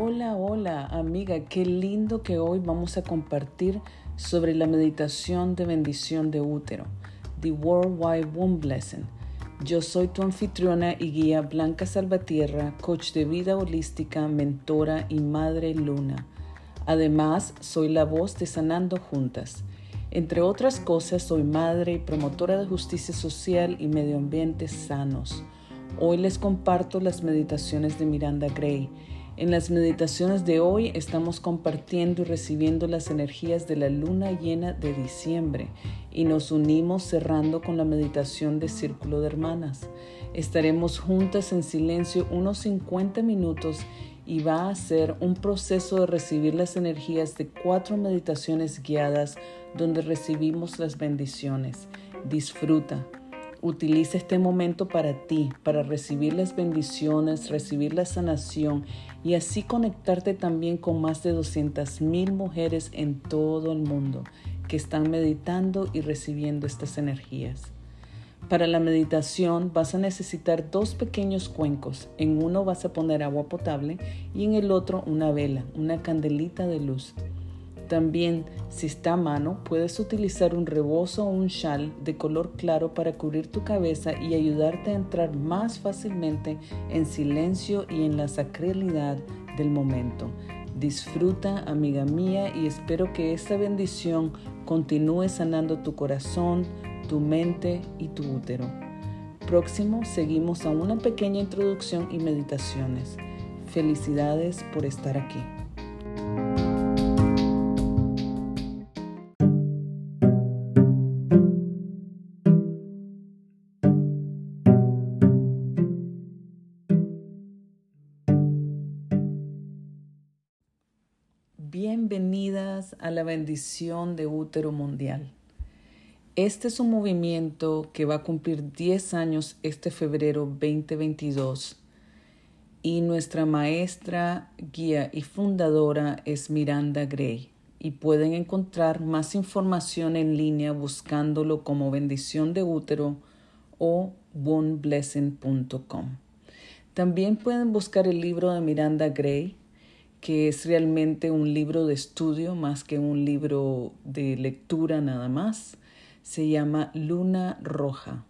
Hola, hola amiga, qué lindo que hoy vamos a compartir sobre la meditación de bendición de útero, The Worldwide Womb Blessing. Yo soy tu anfitriona y guía Blanca Salvatierra, coach de vida holística, mentora y madre luna. Además, soy la voz de Sanando Juntas. Entre otras cosas, soy madre y promotora de justicia social y medio ambiente sanos. Hoy les comparto las meditaciones de Miranda Gray. En las meditaciones de hoy estamos compartiendo y recibiendo las energías de la luna llena de diciembre y nos unimos cerrando con la meditación de Círculo de Hermanas. Estaremos juntas en silencio unos 50 minutos y va a ser un proceso de recibir las energías de cuatro meditaciones guiadas donde recibimos las bendiciones. Disfruta. Utiliza este momento para ti, para recibir las bendiciones, recibir la sanación y así conectarte también con más de 200.000 mujeres en todo el mundo que están meditando y recibiendo estas energías. Para la meditación vas a necesitar dos pequeños cuencos. En uno vas a poner agua potable y en el otro una vela, una candelita de luz. También, si está a mano, puedes utilizar un rebozo o un chal de color claro para cubrir tu cabeza y ayudarte a entrar más fácilmente en silencio y en la sacralidad del momento. Disfruta, amiga mía, y espero que esta bendición continúe sanando tu corazón, tu mente y tu útero. Próximo, seguimos a una pequeña introducción y meditaciones. Felicidades por estar aquí. Bienvenidas a la bendición de útero mundial. Este es un movimiento que va a cumplir 10 años este febrero 2022 y nuestra maestra, guía y fundadora es Miranda Gray y pueden encontrar más información en línea buscándolo como bendición de útero o boneblessing.com. También pueden buscar el libro de Miranda Gray que es realmente un libro de estudio más que un libro de lectura nada más. Se llama Luna Roja.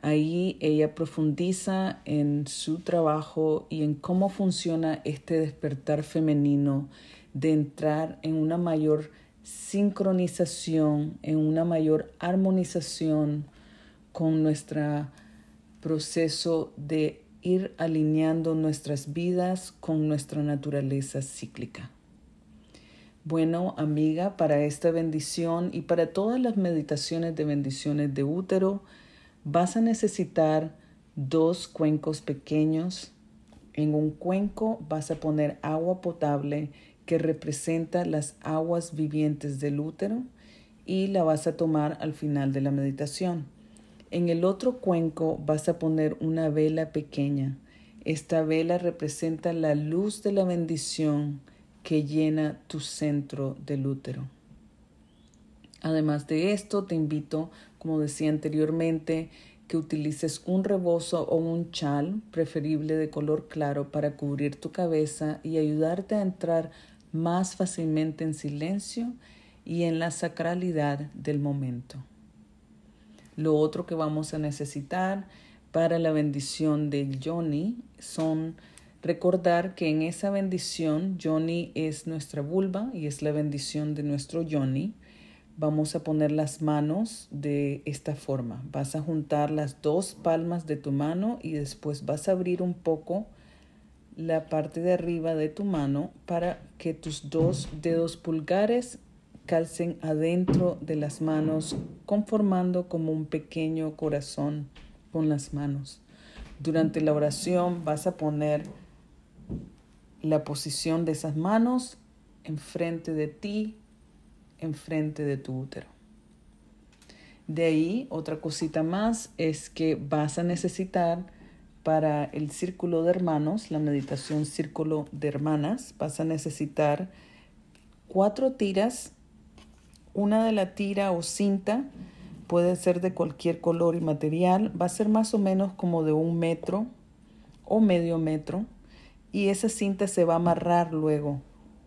Ahí ella profundiza en su trabajo y en cómo funciona este despertar femenino de entrar en una mayor sincronización, en una mayor armonización con nuestro proceso de ir alineando nuestras vidas con nuestra naturaleza cíclica. Bueno, amiga, para esta bendición y para todas las meditaciones de bendiciones de útero, vas a necesitar dos cuencos pequeños. En un cuenco vas a poner agua potable que representa las aguas vivientes del útero y la vas a tomar al final de la meditación. En el otro cuenco vas a poner una vela pequeña. Esta vela representa la luz de la bendición que llena tu centro del útero. Además de esto, te invito, como decía anteriormente, que utilices un rebozo o un chal, preferible de color claro, para cubrir tu cabeza y ayudarte a entrar más fácilmente en silencio y en la sacralidad del momento. Lo otro que vamos a necesitar para la bendición de Johnny son recordar que en esa bendición Johnny es nuestra vulva y es la bendición de nuestro Johnny. Vamos a poner las manos de esta forma. Vas a juntar las dos palmas de tu mano y después vas a abrir un poco la parte de arriba de tu mano para que tus dos dedos pulgares calcen adentro de las manos, conformando como un pequeño corazón con las manos. Durante la oración vas a poner la posición de esas manos enfrente de ti, enfrente de tu útero. De ahí, otra cosita más es que vas a necesitar para el círculo de hermanos, la meditación círculo de hermanas, vas a necesitar cuatro tiras una de la tira o cinta puede ser de cualquier color y material. Va a ser más o menos como de un metro o medio metro. Y esa cinta se va a amarrar luego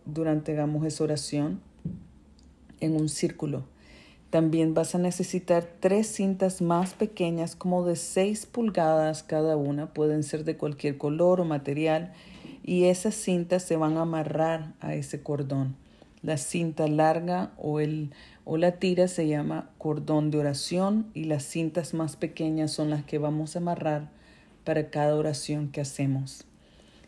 durante hagamos esa oración en un círculo. También vas a necesitar tres cintas más pequeñas, como de 6 pulgadas cada una, pueden ser de cualquier color o material, y esas cintas se van a amarrar a ese cordón. La cinta larga o, el, o la tira se llama cordón de oración y las cintas más pequeñas son las que vamos a amarrar para cada oración que hacemos.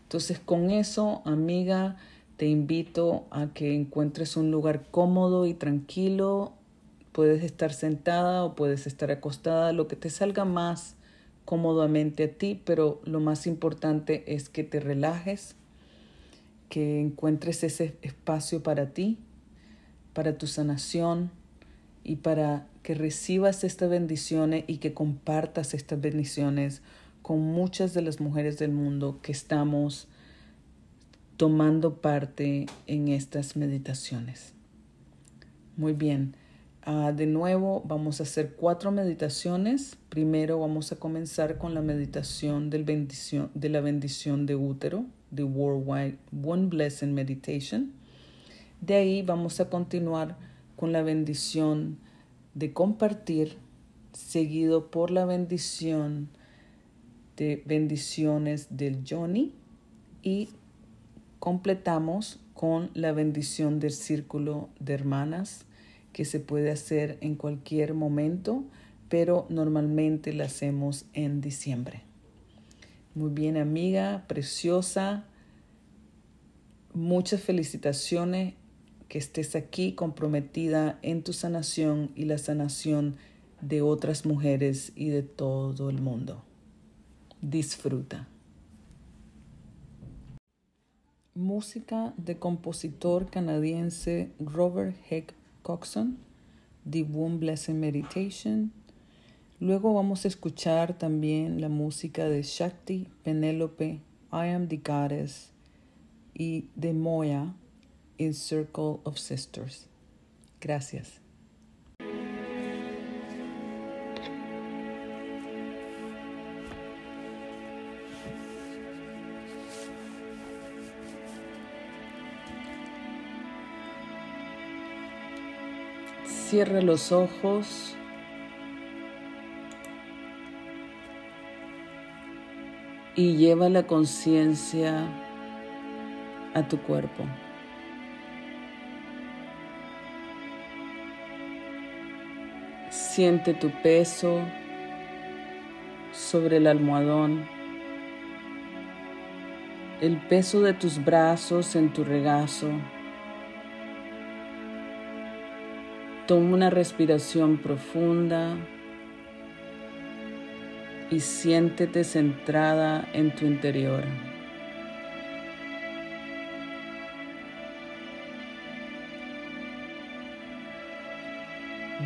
Entonces con eso, amiga, te invito a que encuentres un lugar cómodo y tranquilo. Puedes estar sentada o puedes estar acostada, lo que te salga más cómodamente a ti, pero lo más importante es que te relajes, que encuentres ese espacio para ti, para tu sanación y para que recibas estas bendiciones y que compartas estas bendiciones con muchas de las mujeres del mundo que estamos tomando parte en estas meditaciones. Muy bien, ah, de nuevo vamos a hacer cuatro meditaciones. Primero vamos a comenzar con la meditación del bendición, de la bendición de útero, de Worldwide One Blessing Meditation. De ahí vamos a continuar con la bendición de compartir, seguido por la bendición de bendiciones del Johnny y completamos con la bendición del círculo de hermanas que se puede hacer en cualquier momento, pero normalmente la hacemos en diciembre. Muy bien, amiga, preciosa. Muchas felicitaciones que estés aquí comprometida en tu sanación y la sanación de otras mujeres y de todo el mundo. Disfruta. Música de compositor canadiense Robert Heck Coxon, The Womb Blessing Meditation. Luego vamos a escuchar también la música de Shakti, Penelope, I Am the Goddess y de Moya in Circle of Sisters. Gracias. Cierra los ojos. Y lleva la conciencia a tu cuerpo. Siente tu peso sobre el almohadón, el peso de tus brazos en tu regazo. Toma una respiración profunda y siéntete centrada en tu interior.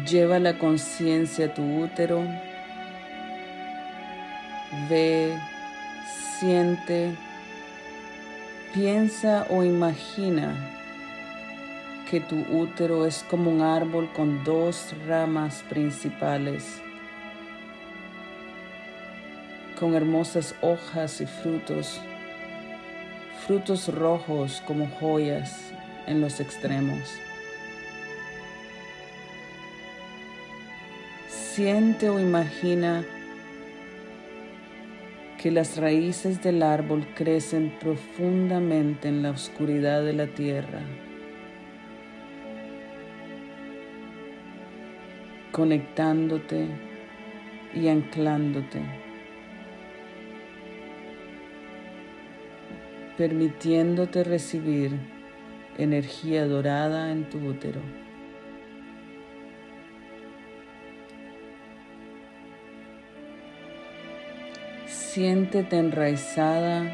Lleva la conciencia a tu útero. Ve, siente, piensa o imagina que tu útero es como un árbol con dos ramas principales, con hermosas hojas y frutos, frutos rojos como joyas en los extremos. Siente o imagina que las raíces del árbol crecen profundamente en la oscuridad de la tierra. conectándote y anclándote, permitiéndote recibir energía dorada en tu útero. Siéntete enraizada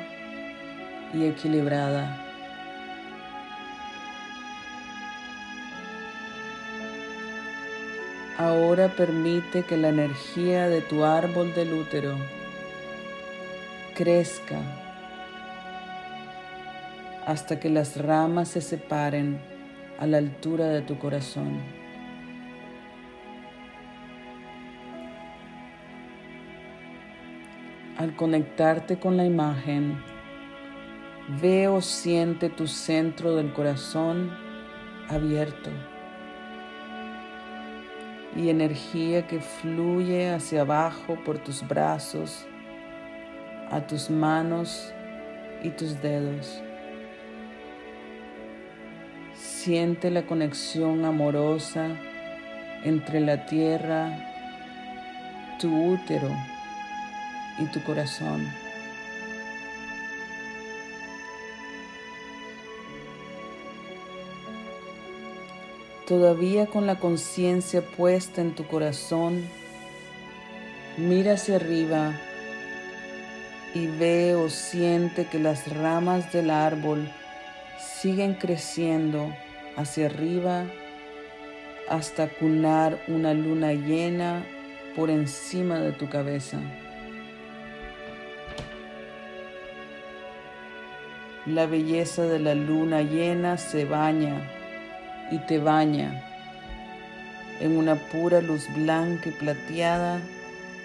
y equilibrada. Ahora permite que la energía de tu árbol del útero crezca hasta que las ramas se separen a la altura de tu corazón. Al conectarte con la imagen, Ve o siente tu centro del corazón abierto y energía que fluye hacia abajo por tus brazos, a tus manos y tus dedos. Siente la conexión amorosa entre la tierra, tu útero y tu corazón. Todavía con la conciencia puesta en tu corazón, mira hacia arriba y ve o siente que las ramas del árbol siguen creciendo hacia arriba hasta cunar una luna llena por encima de tu cabeza. La belleza de la luna llena se baña y te baña en una pura luz blanca y plateada,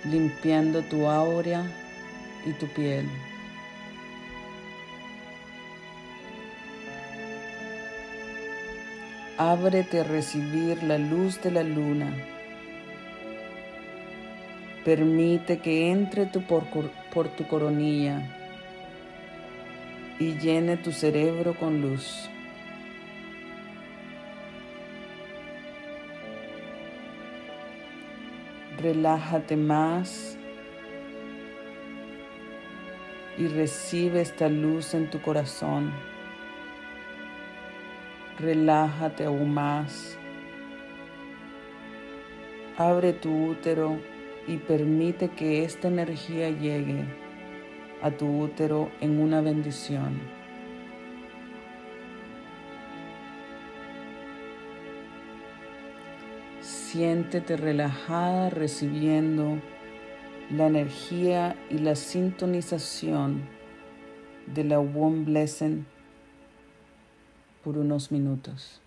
limpiando tu aura y tu piel. Ábrete a recibir la luz de la luna. Permite que entre tu por, por tu coronilla y llene tu cerebro con luz. Relájate más y recibe esta luz en tu corazón. Relájate aún más. Abre tu útero y permite que esta energía llegue a tu útero en una bendición. Siéntete relajada recibiendo la energía y la sintonización de la One Blessing por unos minutos.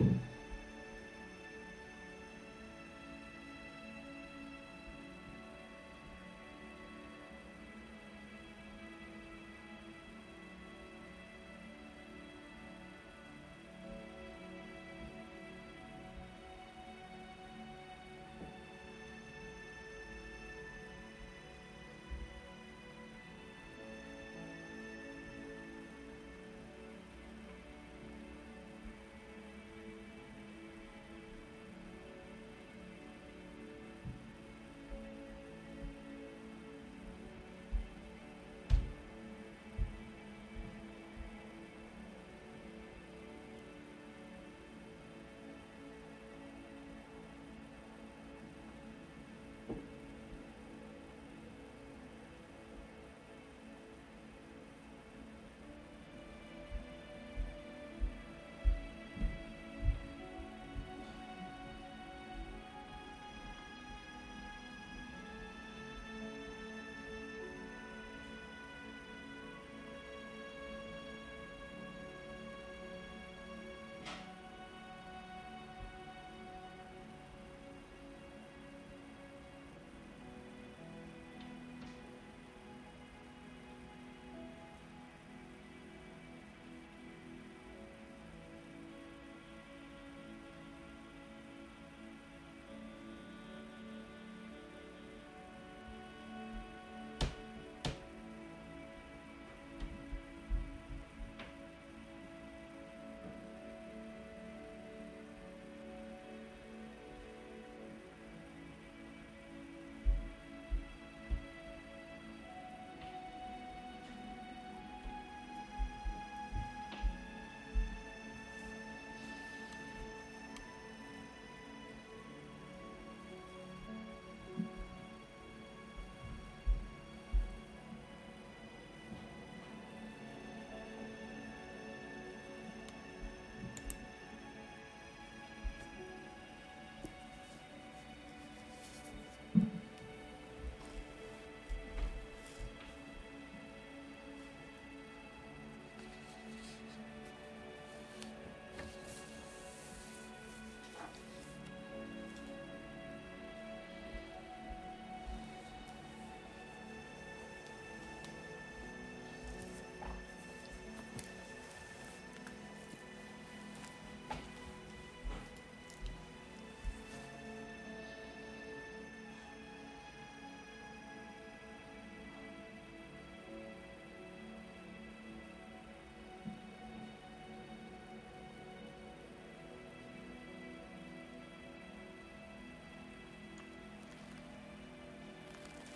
you.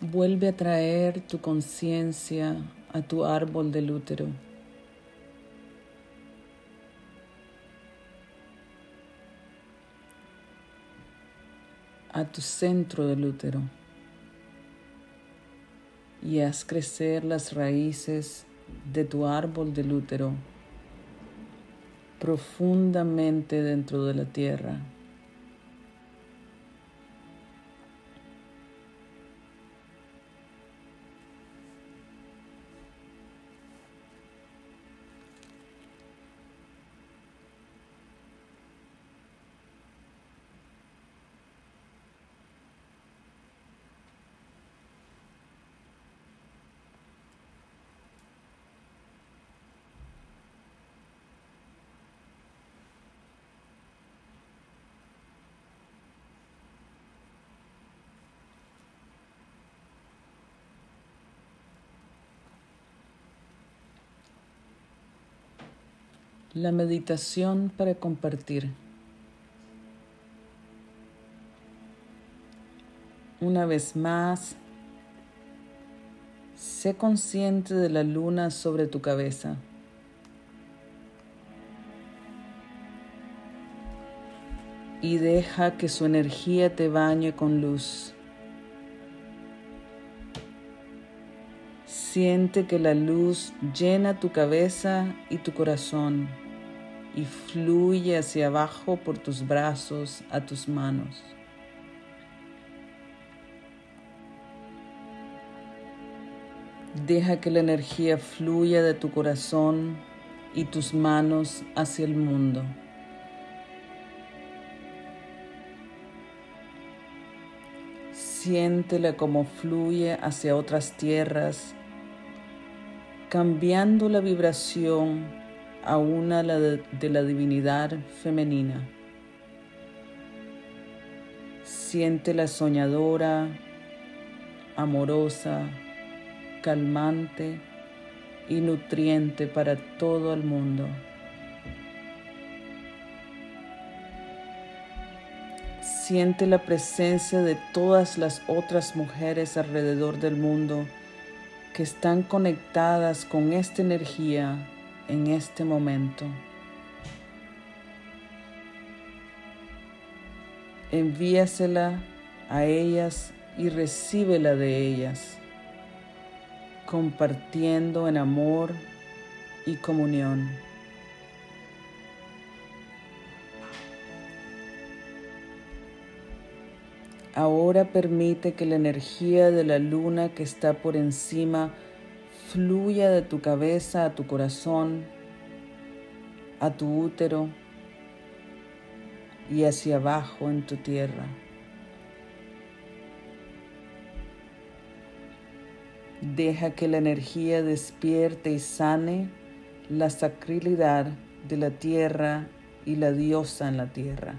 Vuelve a traer tu conciencia a tu árbol del útero. a tu centro del útero y haz crecer las raíces de tu árbol del útero profundamente dentro de la tierra. La meditación para compartir. Una vez más, sé consciente de la luna sobre tu cabeza. Y deja que su energía te bañe con luz. Siente que la luz llena tu cabeza y tu corazón y fluye hacia abajo por tus brazos a tus manos. Deja que la energía fluya de tu corazón y tus manos hacia el mundo. Siéntela como fluye hacia otras tierras, cambiando la vibración a una de la divinidad femenina. Siéntela soñadora, amorosa, calmante y nutriente para todo el mundo. Siente la presencia de todas las otras mujeres alrededor del mundo que están conectadas con esta energía en este momento. Envíasela a ellas y recíbela de ellas, compartiendo en amor y comunión. Ahora permite que la energía de la luna que está por encima fluya de tu cabeza a tu corazón, a tu útero y hacia abajo en tu tierra. Deja que la energía despierte y sane la sacralidad de la tierra y la diosa en la tierra.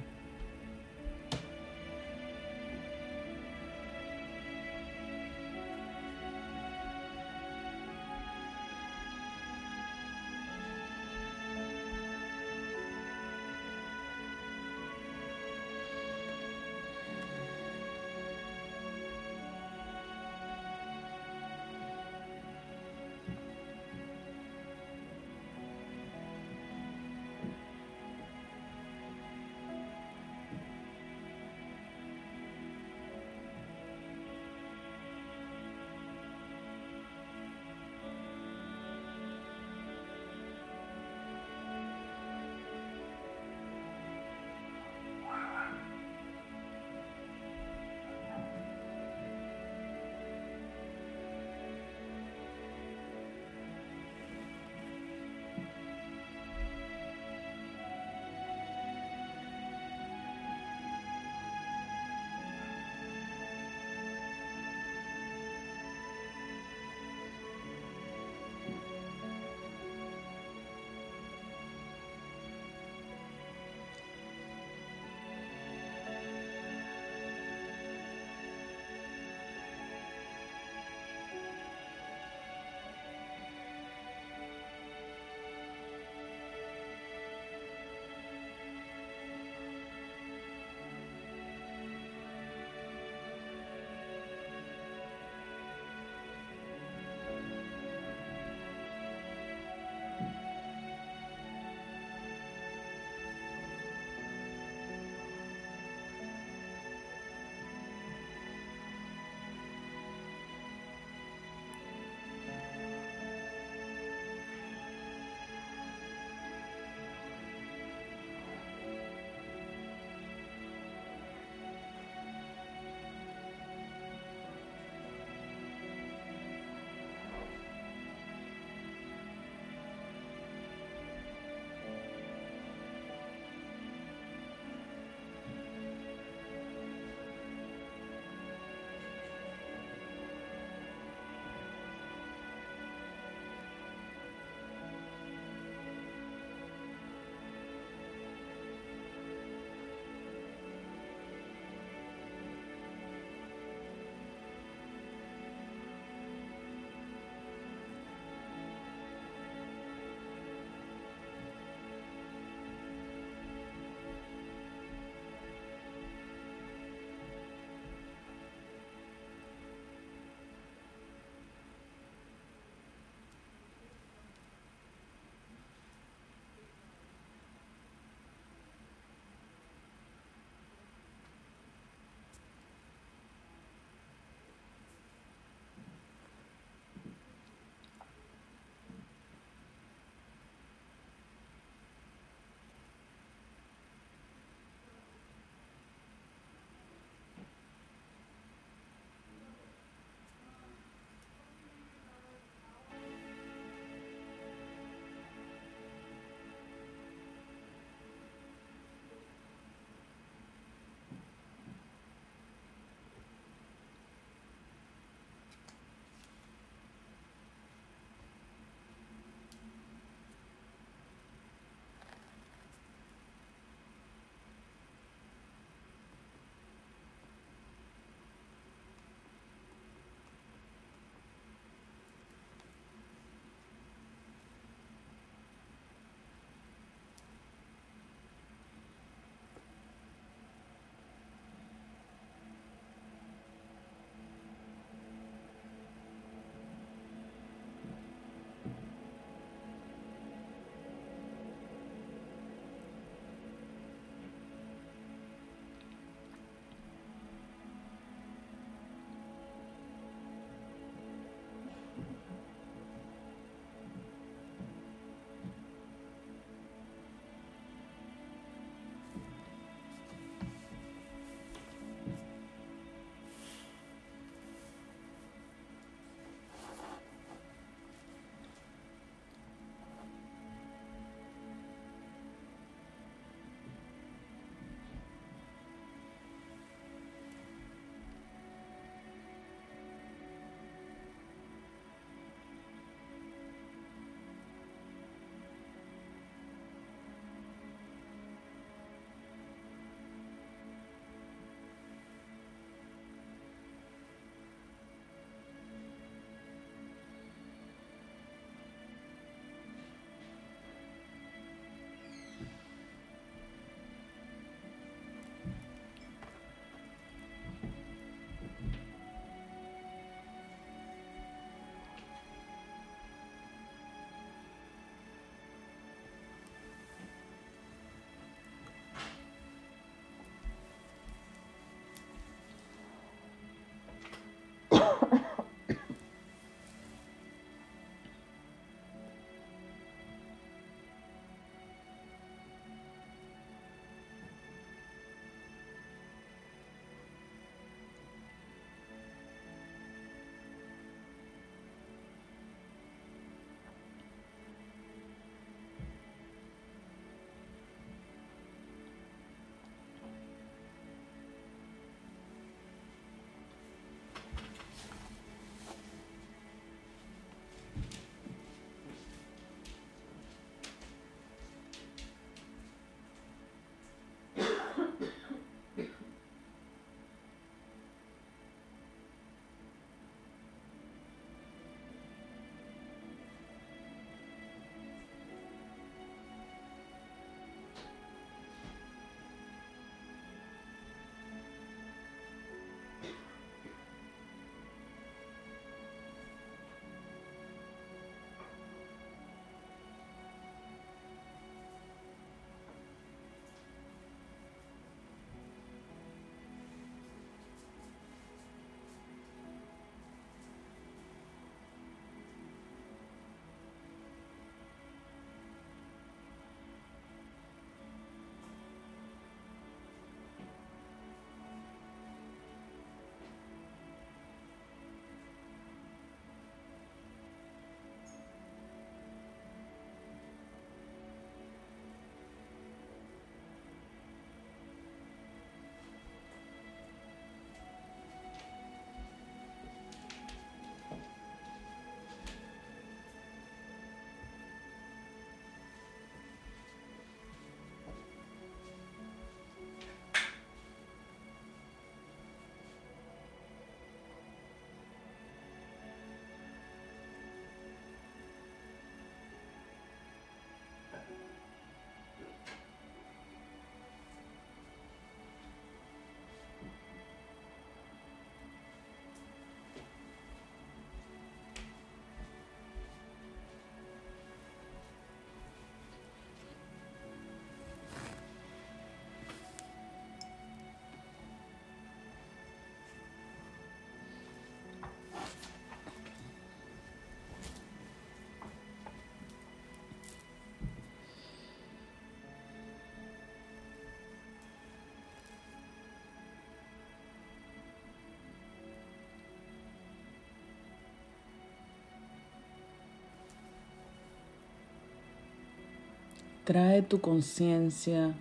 Trae tu conciencia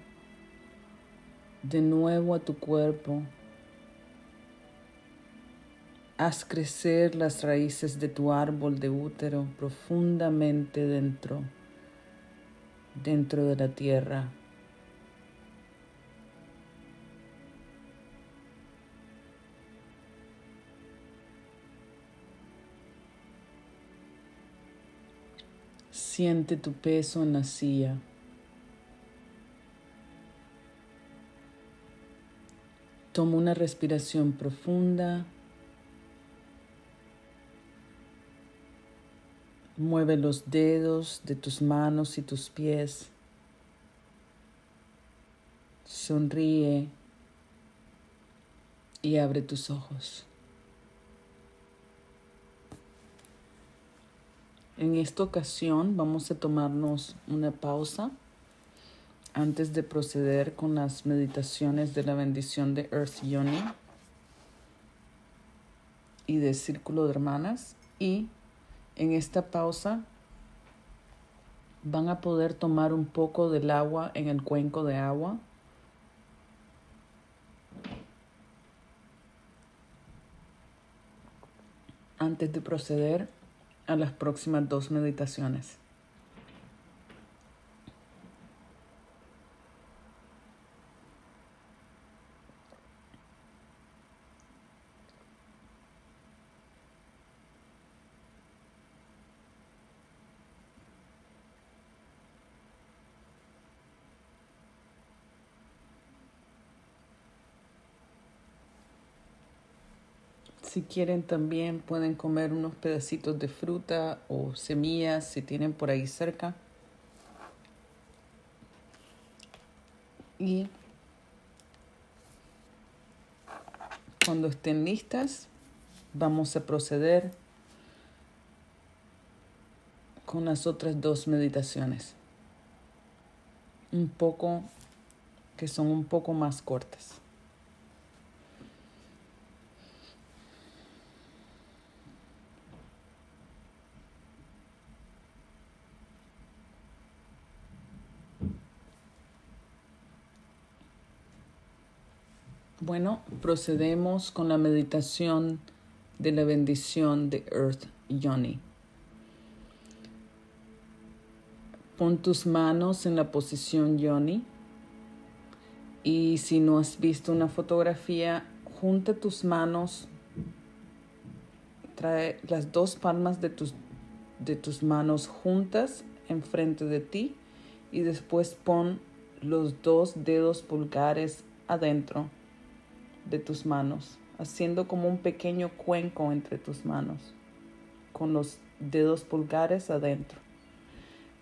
de nuevo a tu cuerpo. Haz crecer las raíces de tu árbol de útero profundamente dentro, dentro de la tierra. Siente tu peso en la silla. Toma una respiración profunda. Mueve los dedos de tus manos y tus pies. Sonríe y abre tus ojos. En esta ocasión vamos a tomarnos una pausa antes de proceder con las meditaciones de la bendición de Earth Yoni y de Círculo de Hermanas. Y en esta pausa van a poder tomar un poco del agua en el cuenco de agua. Antes de proceder a las próximas dos meditaciones. Si quieren también pueden comer unos pedacitos de fruta o semillas si tienen por ahí cerca. Y cuando estén listas, vamos a proceder con las otras dos meditaciones. Un poco, que son un poco más cortas. Bueno, procedemos con la meditación de la bendición de Earth Yoni. Pon tus manos en la posición Yoni y si no has visto una fotografía, junta tus manos, trae las dos palmas de tus, de tus manos juntas enfrente de ti y después pon los dos dedos pulgares adentro de tus manos, haciendo como un pequeño cuenco entre tus manos, con los dedos pulgares adentro.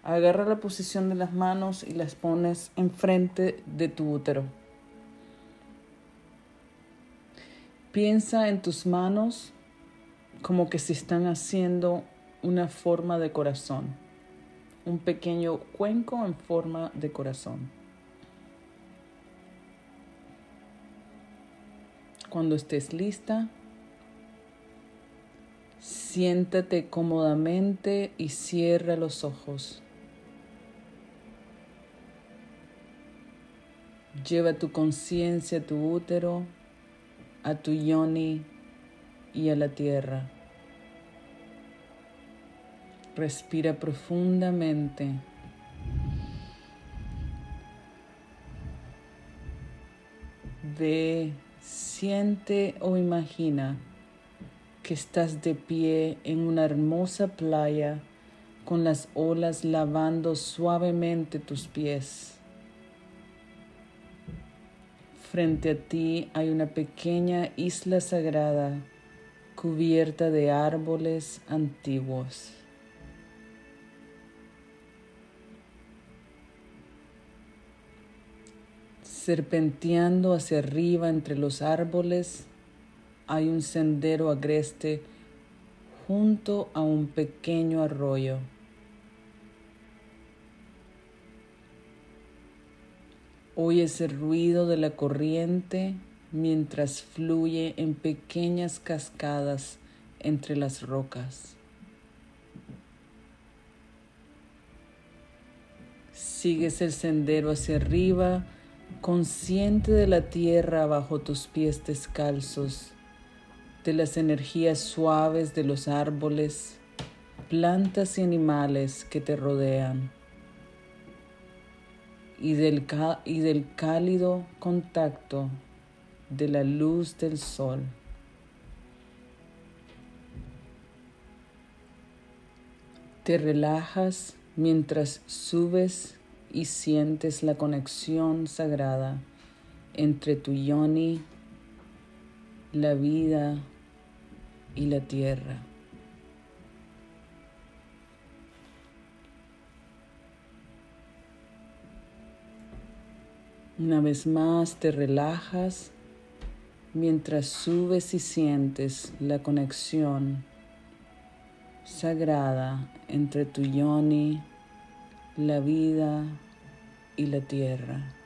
Agarra la posición de las manos y las pones enfrente de tu útero. Piensa en tus manos como que se están haciendo una forma de corazón, un pequeño cuenco en forma de corazón. Cuando estés lista, siéntate cómodamente y cierra los ojos. Lleva tu conciencia a tu útero, a tu yoni y a la tierra. Respira profundamente. Ve Siente o imagina que estás de pie en una hermosa playa con las olas lavando suavemente tus pies. Frente a ti hay una pequeña isla sagrada cubierta de árboles antiguos. Serpenteando hacia arriba entre los árboles hay un sendero agreste junto a un pequeño arroyo. Oyes el ruido de la corriente mientras fluye en pequeñas cascadas entre las rocas. Sigues el sendero hacia arriba, consciente de la tierra bajo tus pies descalzos, de las energías suaves de los árboles, plantas y animales que te rodean, y del, y del cálido contacto de la luz del sol. Te relajas mientras subes y sientes la conexión sagrada entre tu yoni, la vida y la tierra. Una vez más te relajas mientras subes y sientes la conexión sagrada entre tu yoni, la vida y la tierra.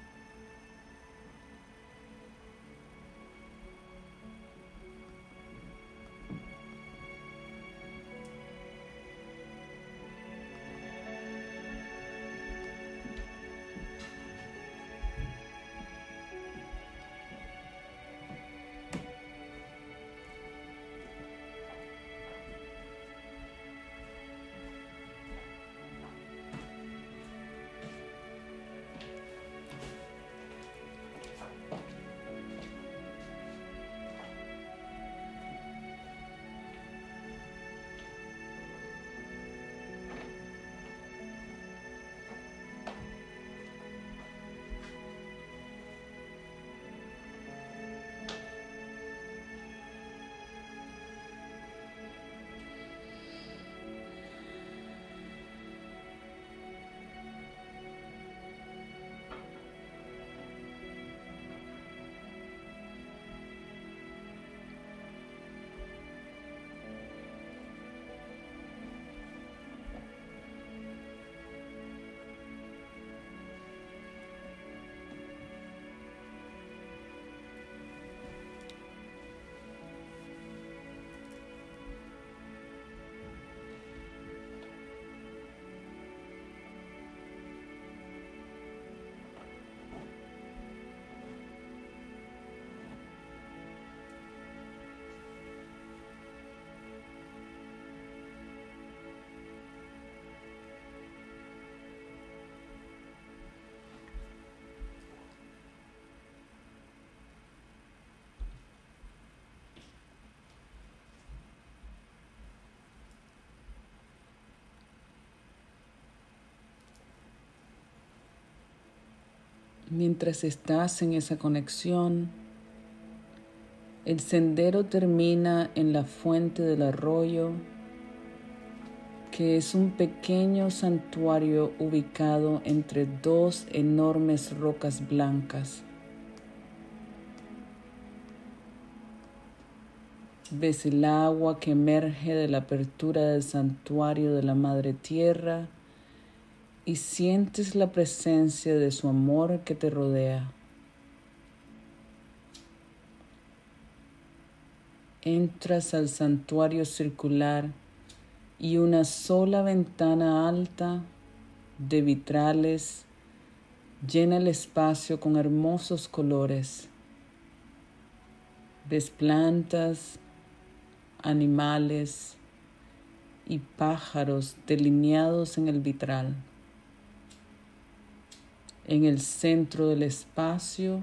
Mientras estás en esa conexión, el sendero termina en la fuente del arroyo, que es un pequeño santuario ubicado entre dos enormes rocas blancas. Ves el agua que emerge de la apertura del santuario de la Madre Tierra y sientes la presencia de su amor que te rodea. Entras al santuario circular y una sola ventana alta de vitrales llena el espacio con hermosos colores. Ves plantas, animales y pájaros delineados en el vitral. En el centro del espacio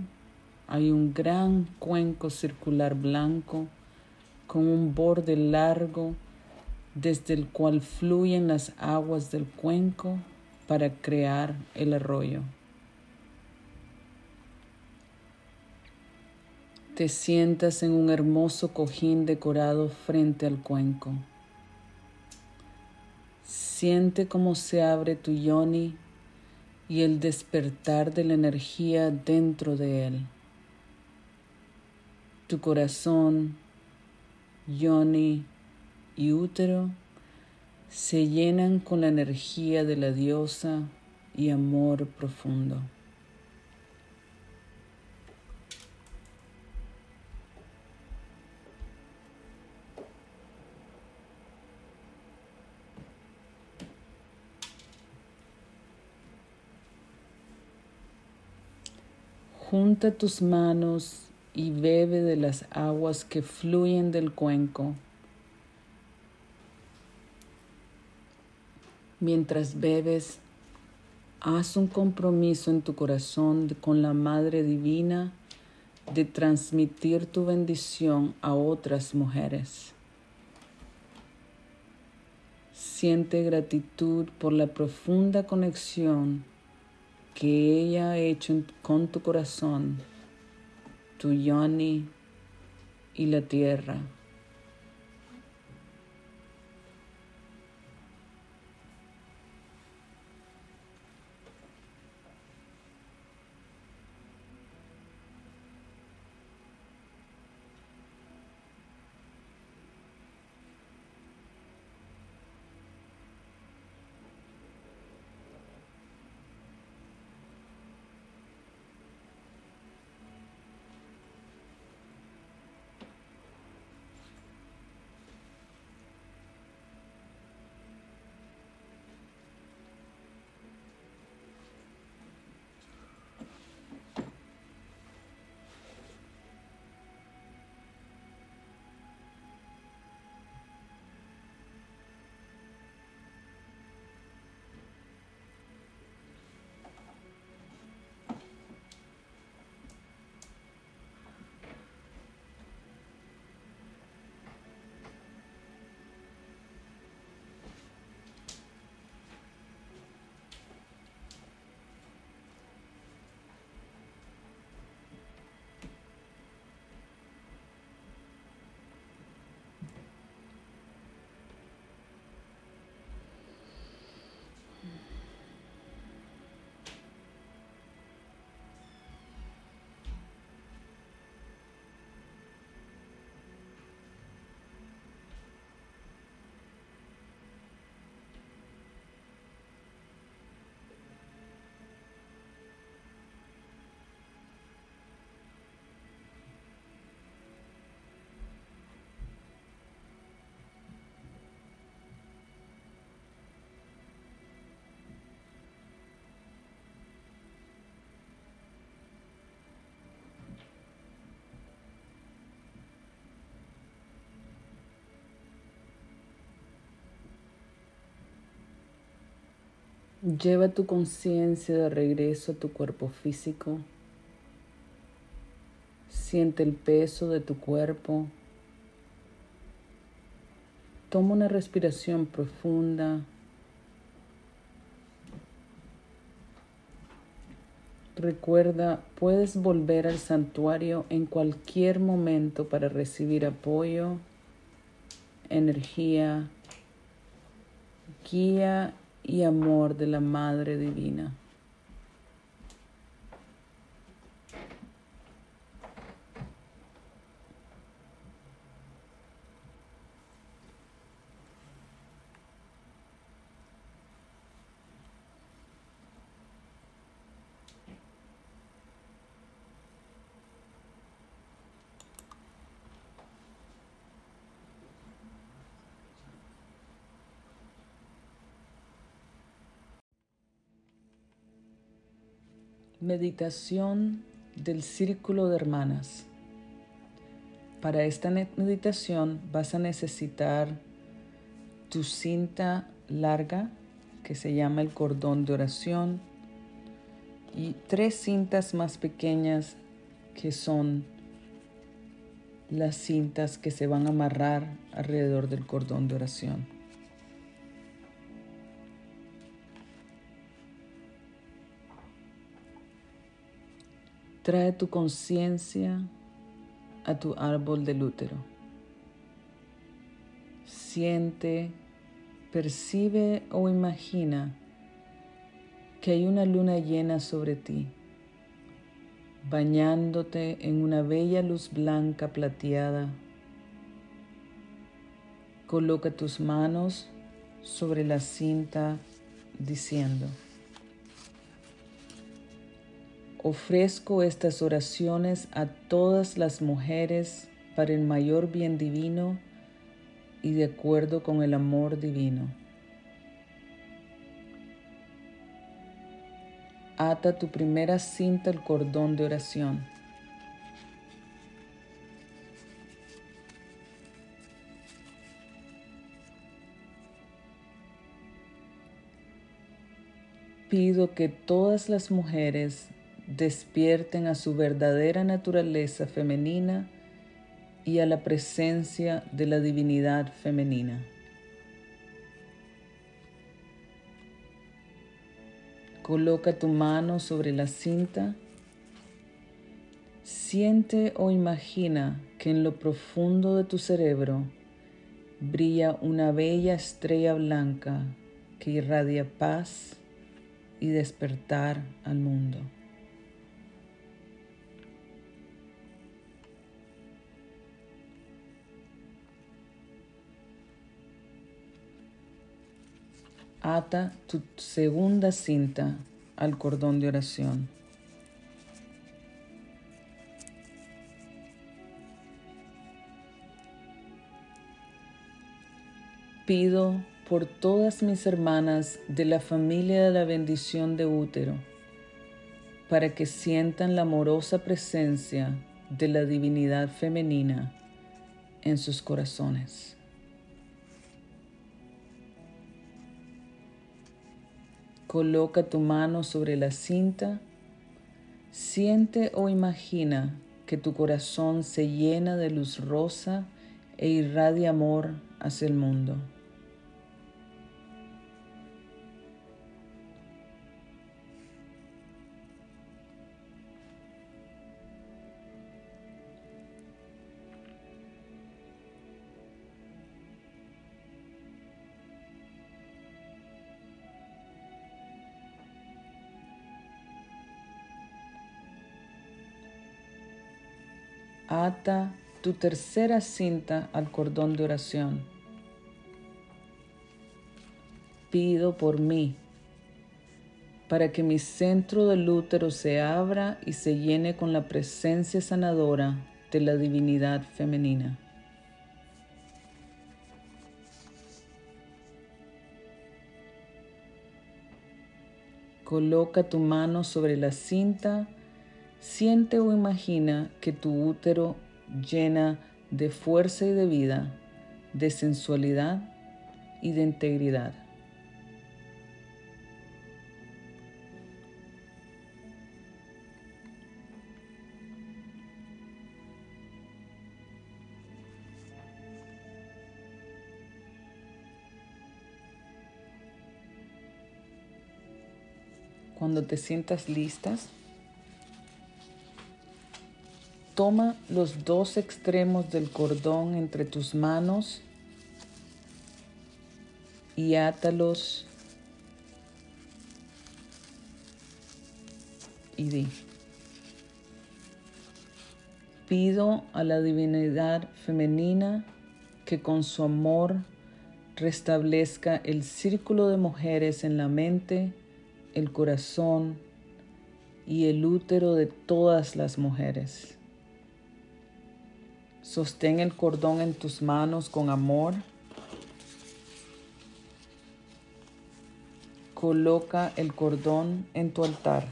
hay un gran cuenco circular blanco con un borde largo desde el cual fluyen las aguas del cuenco para crear el arroyo. Te sientas en un hermoso cojín decorado frente al cuenco. Siente cómo se abre tu yoni y el despertar de la energía dentro de él. Tu corazón, yoni y útero se llenan con la energía de la diosa y amor profundo. Junta tus manos y bebe de las aguas que fluyen del cuenco. Mientras bebes, haz un compromiso en tu corazón con la Madre Divina de transmitir tu bendición a otras mujeres. Siente gratitud por la profunda conexión que ella ha hecho con tu corazón, tu yoni y la tierra. Lleva tu conciencia de regreso a tu cuerpo físico. Siente el peso de tu cuerpo. Toma una respiración profunda. Recuerda, puedes volver al santuario en cualquier momento para recibir apoyo, energía, guía y amor de la Madre Divina. Meditación del Círculo de Hermanas. Para esta meditación vas a necesitar tu cinta larga que se llama el cordón de oración y tres cintas más pequeñas que son las cintas que se van a amarrar alrededor del cordón de oración. Trae tu conciencia a tu árbol del útero. Siente, percibe o imagina que hay una luna llena sobre ti, bañándote en una bella luz blanca plateada. Coloca tus manos sobre la cinta diciendo, Ofrezco estas oraciones a todas las mujeres para el mayor bien divino y de acuerdo con el amor divino. ata tu primera cinta al cordón de oración. Pido que todas las mujeres despierten a su verdadera naturaleza femenina y a la presencia de la divinidad femenina. Coloca tu mano sobre la cinta. Siente o imagina que en lo profundo de tu cerebro brilla una bella estrella blanca que irradia paz y despertar al mundo. Ata tu segunda cinta al cordón de oración. Pido por todas mis hermanas de la familia de la bendición de útero, para que sientan la amorosa presencia de la divinidad femenina en sus corazones. Coloca tu mano sobre la cinta. Siente o imagina que tu corazón se llena de luz rosa e irradia amor hacia el mundo. Ata tu tercera cinta al cordón de oración. Pido por mí, para que mi centro del útero se abra y se llene con la presencia sanadora de la divinidad femenina. Coloca tu mano sobre la cinta Siente o imagina que tu útero llena de fuerza y de vida, de sensualidad y de integridad. Cuando te sientas listas, Toma los dos extremos del cordón entre tus manos y átalos y di. Pido a la divinidad femenina que con su amor restablezca el círculo de mujeres en la mente, el corazón y el útero de todas las mujeres. Sostén el cordón en tus manos con amor. Coloca el cordón en tu altar.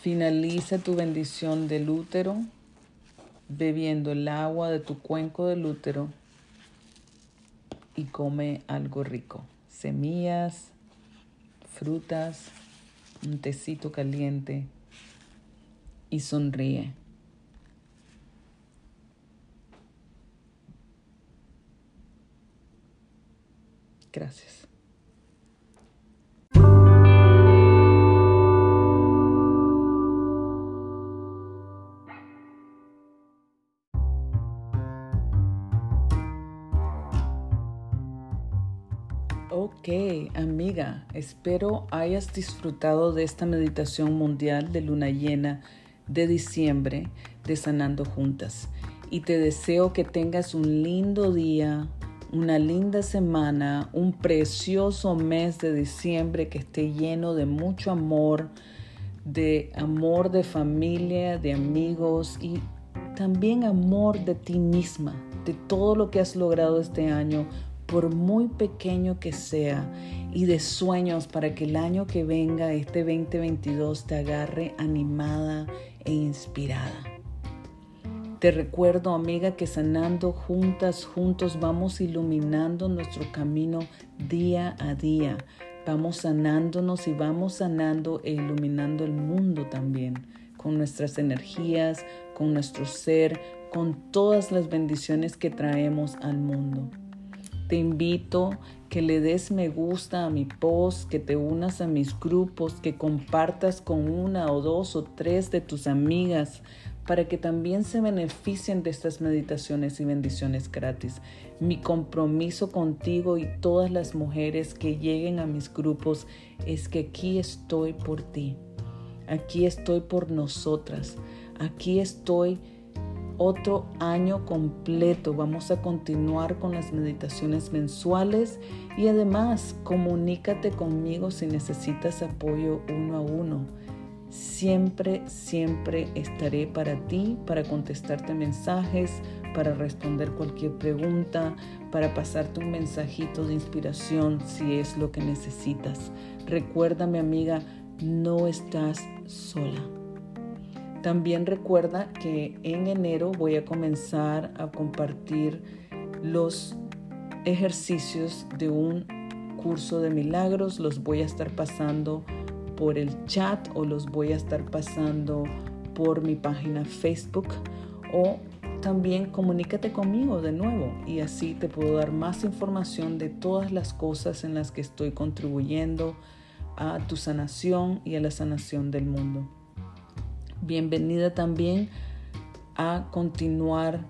Finaliza tu bendición del útero bebiendo el agua de tu cuenco del útero y come algo rico. Semillas, frutas, un tecito caliente y sonríe. Gracias. Ok, amiga, espero hayas disfrutado de esta meditación mundial de luna llena de diciembre de Sanando Juntas. Y te deseo que tengas un lindo día, una linda semana, un precioso mes de diciembre que esté lleno de mucho amor, de amor de familia, de amigos y también amor de ti misma, de todo lo que has logrado este año por muy pequeño que sea, y de sueños para que el año que venga, este 2022, te agarre animada e inspirada. Te recuerdo, amiga, que sanando juntas, juntos vamos iluminando nuestro camino día a día. Vamos sanándonos y vamos sanando e iluminando el mundo también, con nuestras energías, con nuestro ser, con todas las bendiciones que traemos al mundo. Te invito que le des me gusta a mi post, que te unas a mis grupos, que compartas con una o dos o tres de tus amigas para que también se beneficien de estas meditaciones y bendiciones gratis. Mi compromiso contigo y todas las mujeres que lleguen a mis grupos es que aquí estoy por ti. Aquí estoy por nosotras. Aquí estoy otro año completo. Vamos a continuar con las meditaciones mensuales y además comunícate conmigo si necesitas apoyo uno a uno. Siempre, siempre estaré para ti, para contestarte mensajes, para responder cualquier pregunta, para pasarte un mensajito de inspiración si es lo que necesitas. Recuerda, mi amiga, no estás sola. También recuerda que en enero voy a comenzar a compartir los ejercicios de un curso de milagros. Los voy a estar pasando por el chat o los voy a estar pasando por mi página Facebook o también comunícate conmigo de nuevo y así te puedo dar más información de todas las cosas en las que estoy contribuyendo a tu sanación y a la sanación del mundo. Bienvenida también a continuar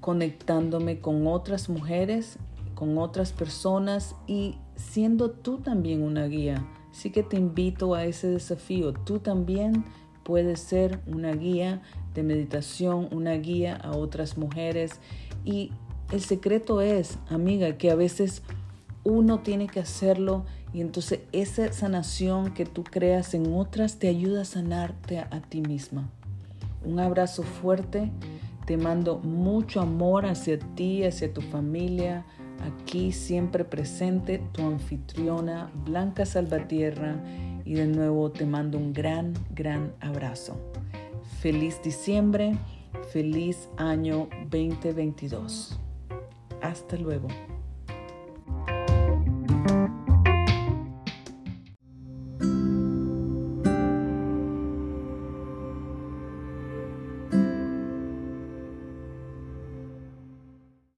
conectándome con otras mujeres, con otras personas y siendo tú también una guía. Así que te invito a ese desafío. Tú también puedes ser una guía de meditación, una guía a otras mujeres. Y el secreto es, amiga, que a veces uno tiene que hacerlo y entonces esa sanación que tú creas en otras te ayuda a sanarte a, ti misma. Un abrazo fuerte. Te mando mucho amor hacia ti, hacia tu familia. Aquí siempre presente tu anfitriona Blanca Salvatierra. Y de nuevo te mando un gran, gran abrazo. Feliz diciembre, feliz año 2022. Hasta luego.